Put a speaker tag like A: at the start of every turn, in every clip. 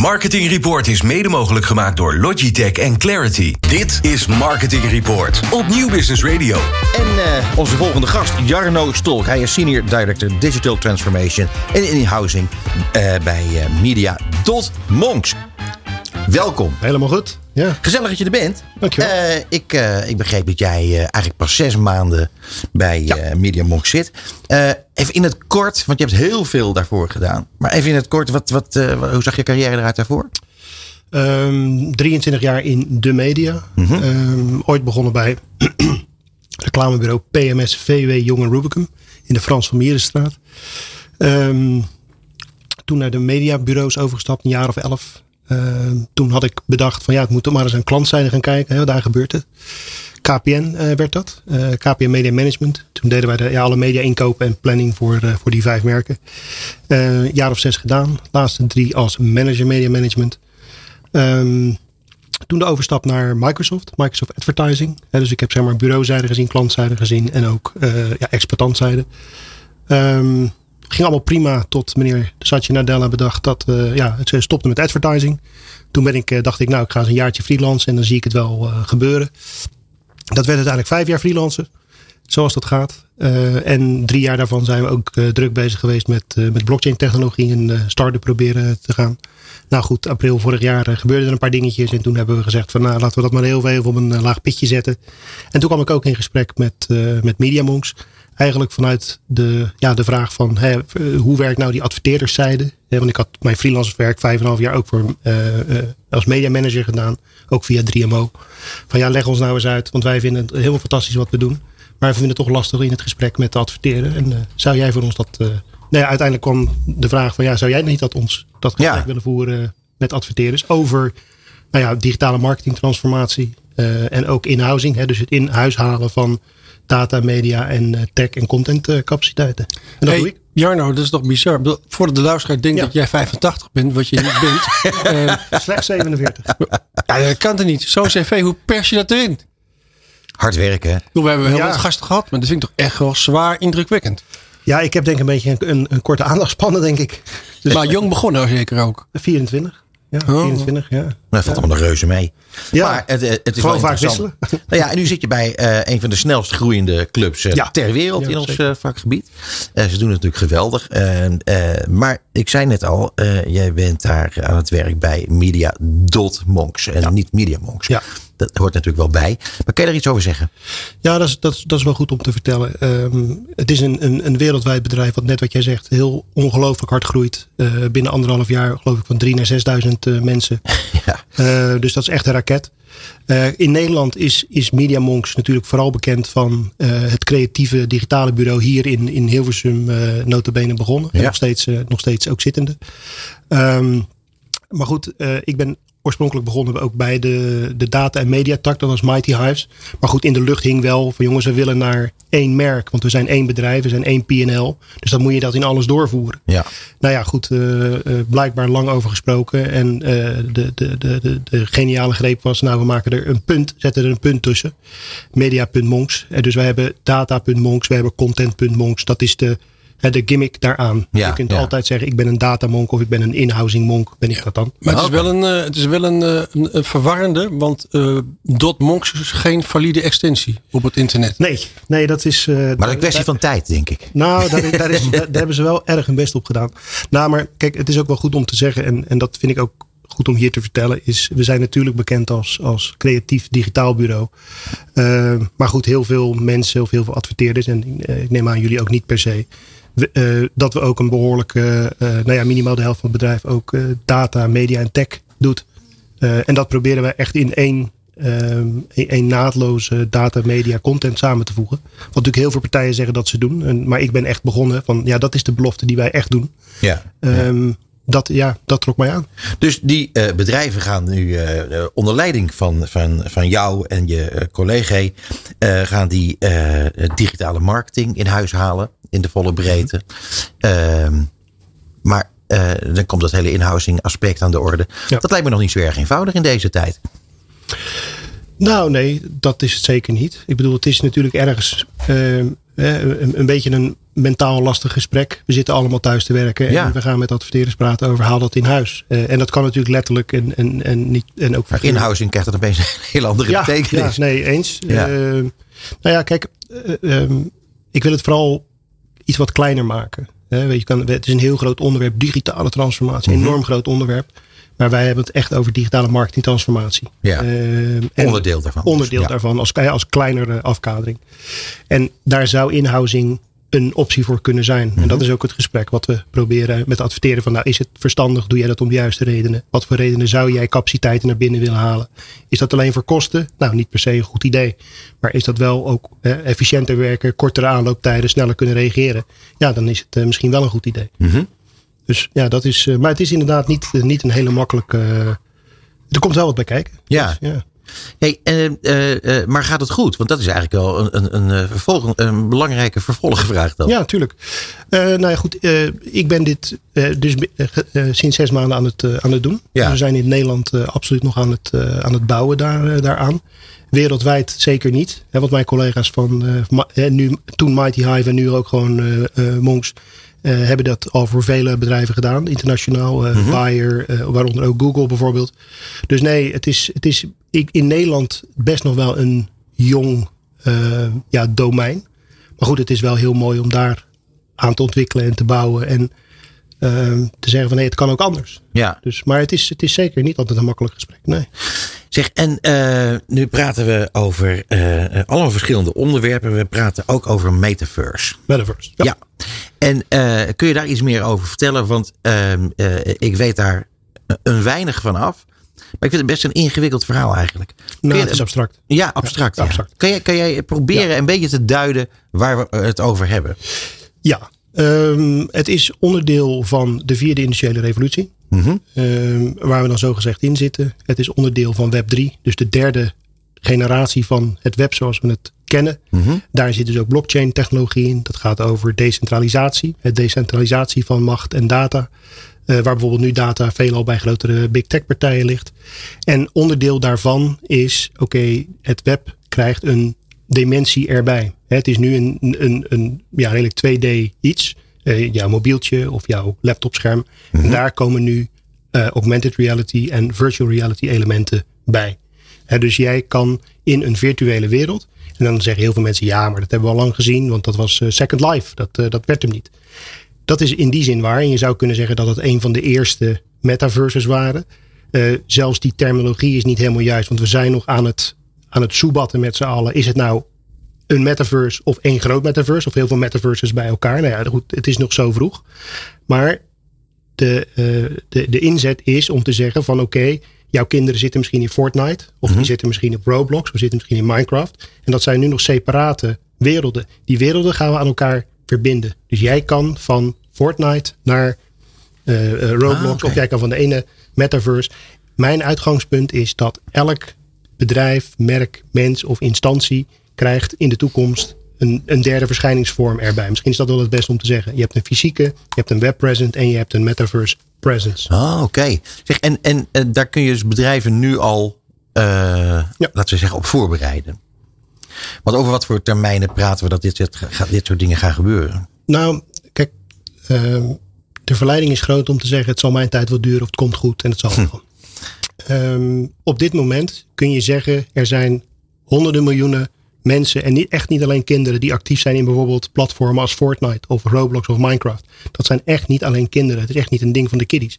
A: Marketing Report is mede mogelijk gemaakt door Logitech en Clarity. Dit is Marketing Report op Nieuw Business Radio.
B: En eh, onze volgende gast, Jarno Stolk. Hij is Senior Director Digital Transformation en In-Housing uh, bij uh, Media Monks. Welkom.
C: Helemaal goed. Ja.
B: Gezellig dat je er bent.
C: Dankjewel.
B: Uh, ik, uh, ik begreep dat jij uh, eigenlijk pas zes maanden bij ja. Media Monk zit. even in het kort, want je hebt heel veel daarvoor gedaan. Maar even in het kort, wat, wat, hoe zag je carrière eruit daarvoor?
C: Um, 23 jaar in de media. -hmm. um, ooit begonnen bij reclamebureau PMS VW Jong Rubicum in de Frans van Mierenstraat. Um, toen naar de mediabureaus overgestapt, een jaar of elf. Uh, toen had ik bedacht van ja, ik moet toch maar eens aan klantzijde gaan kijken. Hè, daar gebeurt het. KPN uh, werd dat. Uh, KPN Media Management. Toen deden wij de, ja, alle media inkopen en planning voor, voor die vijf merken. Een jaar of zes gedaan. Laatste drie als manager media management. Um, toen de overstap naar Microsoft. Microsoft Advertising. Dus ik heb zeg maar bureauzijde gezien, klantzijde gezien en ook ja, exploitantzijde. Um, ging allemaal prima tot meneer Satya Nadella bedacht dat uh, ja, het stopte met advertising. Toen ben ik, uh, dacht ik, nou, ik ga eens een jaartje freelancen en dan zie ik het wel uh, gebeuren. Dat werd uiteindelijk vijf jaar freelancen, zoals dat gaat. en drie jaar daarvan zijn we ook druk bezig geweest met, met blockchain technologie en start-up proberen te gaan. Nou goed, april vorig jaar gebeurden er een paar dingetjes. En toen hebben we gezegd van nou laten we dat maar heel even op een laag pitje zetten. En toen kwam ik ook in gesprek met, met MediaMonks eigenlijk vanuit de, ja, de vraag van hè, hoe werkt nou die adverteerderszijde? want ik had mijn freelancerswerk vijf en een half jaar ook voor, uh, uh, als mediamanager gedaan. Ook via 3MO. Van ja, leg ons nou eens uit. Want wij vinden het helemaal fantastisch wat we doen. Maar we vinden het toch lastig in het gesprek met de adverteerder. En uh, zou jij voor ons dat... nee, nou uiteindelijk kwam de vraag van ja, zou jij niet dat ons dat gesprek ja. willen voeren met adverteerders over nou ja, digitale marketingtransformatie en ook in-housing. Dus het in huis halen van data, media en uh, tech en content uh, capaciteiten. En dat
D: hey,
C: doe ik.
D: Jarno, dat is toch bizar. Voordat de luisteraar denkt ja. dat jij 85 bent, wat je niet bent.
C: uh, Slechts 47.
D: Ja, dat kan er niet. Zo'n cv, hoe pers je dat erin?
B: Hard werken. hè?
D: We hebben heel ja. wat gasten gehad, maar dat vind ik toch echt wel zwaar indrukwekkend.
C: Ja, ik heb denk ik een beetje een, een, een korte aandachtspannen, denk ik.
D: Dus, maar jong begonnen zeker ook.
C: 24. Ja, 24, ja.
B: Nou, dat valt allemaal een reuze mee.
C: Ja,
B: maar het, het is
C: gewoon
B: wel
C: vaak wisselen.
B: Nou ja, en nu zit je bij uh, een van de snelst groeiende clubs uh,
C: Ja.
B: ter wereld
C: Ja,
B: in ons uh, vakgebied. Uh, ze doen het natuurlijk geweldig. Uh, uh, maar ik zei net al, uh, jij bent daar aan het werk bij Media.monks en niet Media Monks.
C: Ja.
B: Dat hoort natuurlijk wel bij. Maar kan je er iets over zeggen?
C: Ja, dat is, dat, is, dat is wel goed om te vertellen. Ehm, het is een, een, een wereldwijd bedrijf, wat net wat jij zegt, heel ongelooflijk hard groeit. Eh, binnen anderhalf jaar geloof ik van 3 naar 6000 uh, mensen.
B: Ja.
C: Uh, dus dat is echt een raket. Uh, in Nederland is, is Media Monks natuurlijk vooral bekend van uh, het creatieve digitale bureau hier in, in Hilversum uh, notabene begonnen.
B: Ja.
C: En nog steeds, nog steeds ook zittende. Um, maar goed, ik ben oorspronkelijk begonnen we ook bij de, de data- en mediatak. Dat was Mighty Hives. Maar goed, in de lucht hing wel van jongens, we willen naar één merk. Want we zijn één bedrijf, we zijn één P&L. Dus dan moet je dat in alles doorvoeren.
B: Ja.
C: Nou ja, goed, uh, uh, blijkbaar lang over gesproken. En uh, de, de, de, de, geniale greep was, nou we maken er een punt, zetten er een punt tussen. Media.monks. En dus wij hebben data.monks, we hebben content.monks. Dat is de de gimmick daaraan.
B: Ja,
C: je kunt
B: ja.
C: altijd zeggen, ik ben een datamonk of ik ben een in-housing monk. Ben ik dat dan?
D: Maar het is wel een, uh, het is wel een, uh, een, een verwarrende, want uh, .monks is geen valide extensie op het internet.
C: Nee, nee dat is...
B: Maar een kwestie van tijd, denk ik.
C: Nou, daar, daar, is, daar, daar hebben ze wel erg hun best op gedaan. Nou, maar kijk, het is ook wel goed om te zeggen, en, en dat vind ik ook goed om hier te vertellen, is we zijn natuurlijk bekend als, als creatief digitaal bureau. Uh, maar goed, heel veel mensen of heel veel adverteerders, en uh, ik neem aan jullie ook niet per se, we, uh, dat we ook een behoorlijke, nou ja, minimaal de helft van het bedrijf ook data, media en tech doet. en dat proberen we echt in één um, een naadloze data, media, content samen te voegen. Wat natuurlijk heel veel partijen zeggen dat ze doen. En, maar ik ben echt begonnen van ja, dat is de belofte die wij echt doen.
B: Ja.
C: Um, dat, ja, dat trok mij aan.
B: Dus die uh, bedrijven gaan nu uh, onder leiding van, van, van jou en je uh, collega gaan die digitale marketing in huis halen in de volle breedte. Mm. maar dan komt dat hele inhousing aspect aan de orde. Ja. Dat lijkt me nog niet zo erg eenvoudig in deze tijd.
C: Nou, nee, dat is het zeker niet. Ik bedoel, het is natuurlijk ergens uh, een, een, beetje een mentaal lastig gesprek. We zitten allemaal thuis te werken. En
B: Ja.
C: we gaan met adverteerders praten over haal dat in huis. Eh, en dat kan natuurlijk letterlijk en, en, en, niet, en ook
B: Maar inhousing krijgt dat opeens een hele andere
C: ja,
B: betekenis.
C: Ja, nee, eens.
B: Ja.
C: Eh, nou ja, kijk, eh, ehm, ik wil het vooral iets wat kleiner maken. Weet je, kan, het is een heel groot onderwerp, digitale transformatie,
B: Mhm.
C: enorm groot onderwerp. Maar wij hebben het echt over digitale marketingtransformatie.
B: Ja.
C: En
B: Onderdeel daarvan.
C: Onderdeel
B: Ja.
C: daarvan, als, als kleinere afkadering. En daar zou inhousing een optie voor kunnen zijn. En
B: Mhm.
C: dat is ook het gesprek wat we proberen met adverteren. Van nou, is het verstandig? Doe jij dat om de juiste redenen? Wat voor redenen zou jij capaciteiten naar binnen willen halen? Is dat alleen voor kosten? Nou, niet per se een goed idee. Maar is dat wel ook efficiënter werken, kortere aanlooptijden, sneller kunnen reageren? Ja, dan is het eh, misschien wel een goed idee.
B: Mhm.
C: Dus ja, dat is. eh, maar het is inderdaad niet, eh, niet een hele makkelijke. er komt wel wat bij kijken.
B: Ja.
C: Dus, ja.
B: Hey, eh, eh, eh, maar gaat het goed? Want dat is eigenlijk wel een, een, een, vervolg, een belangrijke vervolgvraag dan.
C: Ja, natuurlijk. Nou ja, goed. ik ben dit dus sinds zes maanden aan het, aan het doen.
B: Ja.
C: We zijn in Nederland absoluut nog aan het, aan het bouwen daar, daaraan. Wereldwijd zeker niet. Hè, want mijn collega's van nu, toen Mighty Hive en nu ook gewoon Monks. Eh, hebben dat al voor vele bedrijven gedaan. Internationaal. eh Bayer, eh, waaronder ook Google bijvoorbeeld. Dus nee, het is, het is ik, in Nederland best nog wel een jong ja, domein. Maar goed, het is wel heel mooi om daar aan te ontwikkelen en te bouwen. En te zeggen van nee, het kan ook anders.
B: Ja.
C: Dus, maar het is, het is zeker niet altijd een makkelijk gesprek. Nee.
B: Zeg, en nu praten we over allemaal verschillende onderwerpen. We praten ook over metaverse.
C: Metaverse.
B: Ja. En eh, kun je daar iets meer over vertellen? Want ehm, eh, ik weet daar een weinig van af. Maar ik vind het best een ingewikkeld verhaal eigenlijk.
C: Nou,
B: je-
C: het is abstract.
B: ja, abstract.
C: Ja,
B: ja.
C: abstract.
B: Kan, jij, kan jij proberen een beetje te duiden waar we het over hebben?
C: Ja, ehm, het is onderdeel van de vierde industriële revolutie.
B: Mhm.
C: Ehm, waar we dan zo gezegd in zitten. Het is onderdeel van Web 3. Dus de derde generatie van het web zoals we het kennen.
B: Mhm.
C: Daar zit dus ook blockchain technologie in. Dat gaat over decentralisatie. Het decentralisatie van macht en data. Eh, waar bijvoorbeeld nu data veelal bij grotere big tech partijen ligt. En onderdeel daarvan is, oké, het web krijgt een dimensie erbij. Het is nu een, een, een ja, redelijk 2D iets. Eh, jouw mobieltje of jouw laptopscherm. En daar komen nu eh, augmented reality en virtual reality elementen bij. Dus jij kan in een virtuele wereld. En dan zeggen heel veel mensen: ja, maar dat hebben we al lang gezien, want dat was eh, Second Life. Dat, eh, dat werd hem niet. Dat is in die zin waar. En je zou kunnen zeggen dat het een van de eerste metaverses waren. Eh, zelfs die terminologie is niet helemaal juist, want we zijn nog aan het, aan het soebatten met z'n allen. Is het nou een metaverse of één groot metaverse of heel veel metaverses bij elkaar? Nou ja, goed, het is nog zo vroeg. Maar de, de, de inzet is om te zeggen van oké, jouw kinderen zitten misschien in Fortnite. Of die zitten misschien op Roblox. Of zitten misschien in Minecraft. En dat zijn nu nog separate werelden. Die werelden gaan we aan elkaar verbinden. Dus jij kan van Fortnite naar eh, eh, Roblox.
B: Ah, oké.
C: Of jij kan van de ene metaverse. Mijn uitgangspunt is dat elk bedrijf, merk, mens of instantie krijgt in de toekomst een, een derde verschijningsvorm erbij. Misschien is dat wel het beste om te zeggen. Je hebt een fysieke, je hebt een web present en je hebt een metaverse presence.
B: Ah, oké. Zeg, en, en eh, daar kun je dus bedrijven nu al, eh, laten we zeggen, op voorbereiden. Want over wat voor termijnen praten we dat dit, dit, soort dingen gaan gebeuren?
C: Nou, kijk, ehm, de verleiding is groot om te zeggen: het zal mijn tijd wel duren of het komt goed en het zal wel. Ehm, op dit moment kun je zeggen: er zijn honderden miljoenen mensen en niet, echt niet alleen kinderen die actief zijn in bijvoorbeeld platformen als Fortnite of Roblox of Minecraft. Dat zijn echt niet alleen kinderen. Het is echt niet een ding van de kiddies.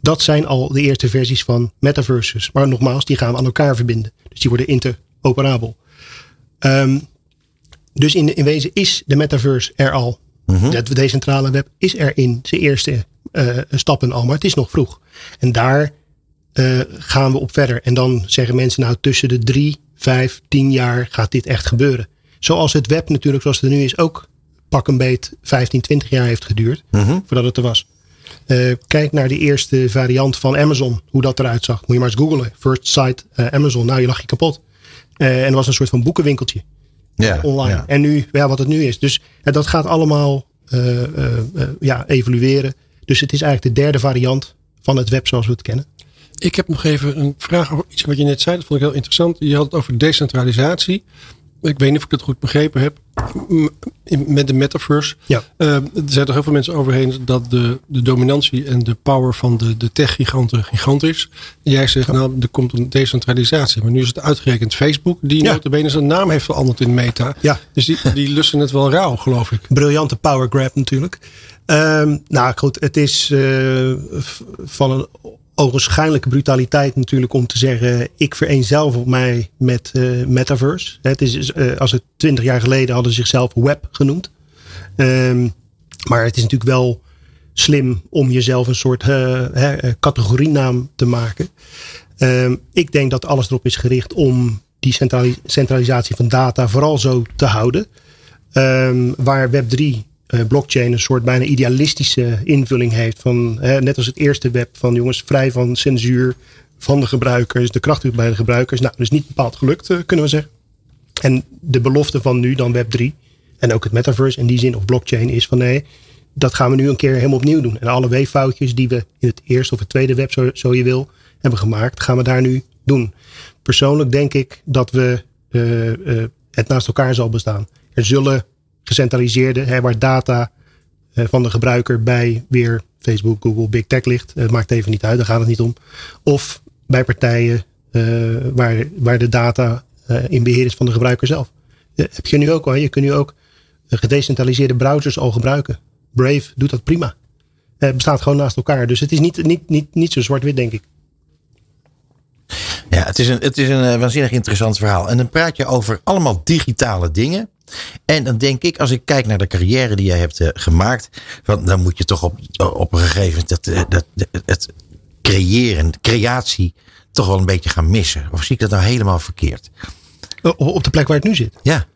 C: Dat zijn al de eerste versies van metaverses. Maar nogmaals, die gaan we aan elkaar verbinden. Dus die worden interoperabel. Ehm, dus in, in wezen is de metaverse er al. Het decentrale web is er in zijn eerste eh, stappen al, maar het is nog vroeg. En daar eh, gaan we op verder. En dan zeggen mensen nou tussen de drie, vijf, tien jaar gaat dit echt gebeuren. Zoals het web natuurlijk, zoals het er nu is, ook pak een beet 15, 20 jaar heeft geduurd voordat het er was. Eh, kijk naar de eerste variant van Amazon, hoe dat eruit zag. Moet je maar eens googlen. First site eh, Amazon. Nou, je lag je kapot. Eh, en er was een soort van boekenwinkeltje
B: Ja,
C: online.
B: ja.
C: En nu, ja, wat het nu is. Dus dat gaat allemaal ja, evolueren. Dus het is eigenlijk de derde variant van het web zoals we het kennen.
D: Ik heb nog even een vraag over iets wat je net zei. Dat vond ik heel interessant. Je had het over decentralisatie. Ik weet niet of ik dat goed begrepen heb. met de metaverse.
C: Ja.
D: Uh, er zijn toch heel veel mensen overheen dat de, de dominantie en de power van de, de tech-giganten gigant is. En jij zegt, nou, er komt een decentralisatie. Maar nu is het uitgerekend Facebook, die ja. notabene zijn naam heeft veranderd in Meta.
C: Ja.
D: Dus die, die lusten het wel rauw, geloof ik.
C: Briljante power grab natuurlijk. Um, nou goed, het is uh, van een ogenschijnlijke brutaliteit natuurlijk om te zeggen: ik vereenzelvig mij met uh, metaverse. Het is, uh, als het twintig jaar geleden hadden ze zichzelf web genoemd. Um, maar het is natuurlijk wel slim om jezelf een soort uh, categorienaam te maken. Um, ik denk dat alles erop is gericht om die centralisatie van data vooral zo te houden. Um, waar Web3 uh, blockchain een soort bijna idealistische invulling heeft. Van, hè, net als het eerste web van jongens, vrij van censuur van de gebruikers, de kracht bij de gebruikers. Nou, dus niet bepaald gelukt, uh, kunnen we zeggen. En de belofte van nu dan web 3 en ook het metaverse in die zin of blockchain is van nee, dat gaan we nu een keer helemaal opnieuw doen. En alle weeffoutjes die we in het eerste of het tweede web, zo, je wil, hebben gemaakt, gaan we daar nu doen. Persoonlijk denk ik dat we uh, het naast elkaar zal bestaan. Er zullen gecentraliseerde, hè, waar data uh, van de gebruiker bij weer Facebook, Google, Big Tech ligt. Uh, maakt even niet uit, daar gaat het niet om. Of bij partijen uh, waar, waar de data in beheer is van de gebruiker zelf. heb je nu ook al, je kunt nu ook gedecentraliseerde browsers al gebruiken. Brave doet dat prima. Het bestaat gewoon naast elkaar. Dus het is niet, niet, niet, niet zo zwart-wit, denk ik.
B: Ja, het is, een, het is een waanzinnig interessant verhaal. En dan praat je over allemaal digitale dingen. En dan denk ik, als ik kijk naar de carrière die jij hebt uh, gemaakt, want dan moet je toch op, op een gegeven moment dat, uh, dat, het creëren, creatie, toch wel een beetje gaan missen. Of zie ik dat nou helemaal verkeerd?
C: Op de plek waar het nu zit?
B: Ja.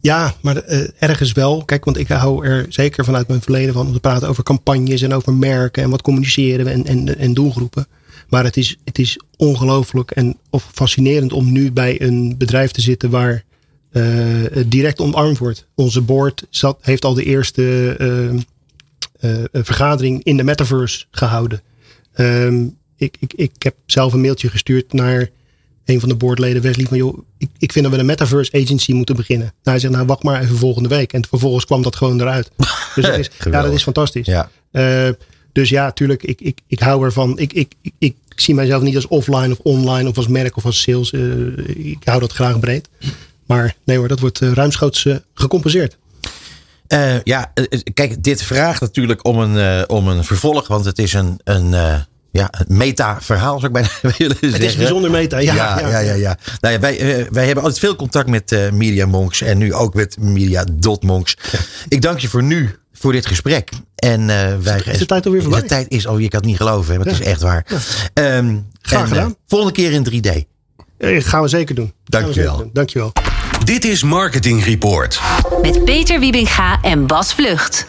C: Ja, maar uh, ergens wel. Kijk, want ik hou er zeker vanuit mijn verleden van om te praten over campagnes en over merken en wat communiceren we en, en, en doelgroepen. Maar het is, het is ongelooflijk en of fascinerend om nu bij een bedrijf te zitten waar direct omarmd wordt. Onze board zat, heeft al de eerste uh, uh, vergadering in de metaverse gehouden. Um, ik, ik, ik heb zelf een mailtje gestuurd naar een van de boardleden, Wesley, van joh, ik, ik vind dat we een metaverse agency moeten beginnen. Nou, hij zegt, nou wacht maar even volgende week. En vervolgens kwam dat gewoon eruit. Dus dat is, ja, dat is fantastisch.
B: Ja.
C: dus ja, tuurlijk, ik, ik, ik hou ervan. Ik, ik, ik, ik zie mijzelf niet als offline of online of als merk of als sales. ik hou dat graag breed. Maar nee hoor, dat wordt uh, ruimschoots uh, gecompenseerd.
B: Uh, ja, kijk, dit vraagt natuurlijk om een, om een vervolg. Want het is een, een, ja, meta-verhaal, zou ik bijna willen zeggen.
C: Het is bijzonder meta, ja.
B: Ja, ja, ja. ja, ja. Nou ja wij, wij hebben altijd veel contact met Media Monks. En nu ook met Media.monks. Ja. Ik dank je voor nu, voor dit gesprek. En wij,
C: is de tijd alweer voorbij?
B: De tijd is alweer, ik had het niet geloven. Maar het is echt waar. Um,
C: Graag
B: en,
C: gedaan.
B: volgende keer in 3D.
C: gaan we zeker doen.
B: Dankjewel.
C: Dankjewel.
A: Dit is Marketing Report.
E: Met Peter Wiebinga en Bas Vlucht.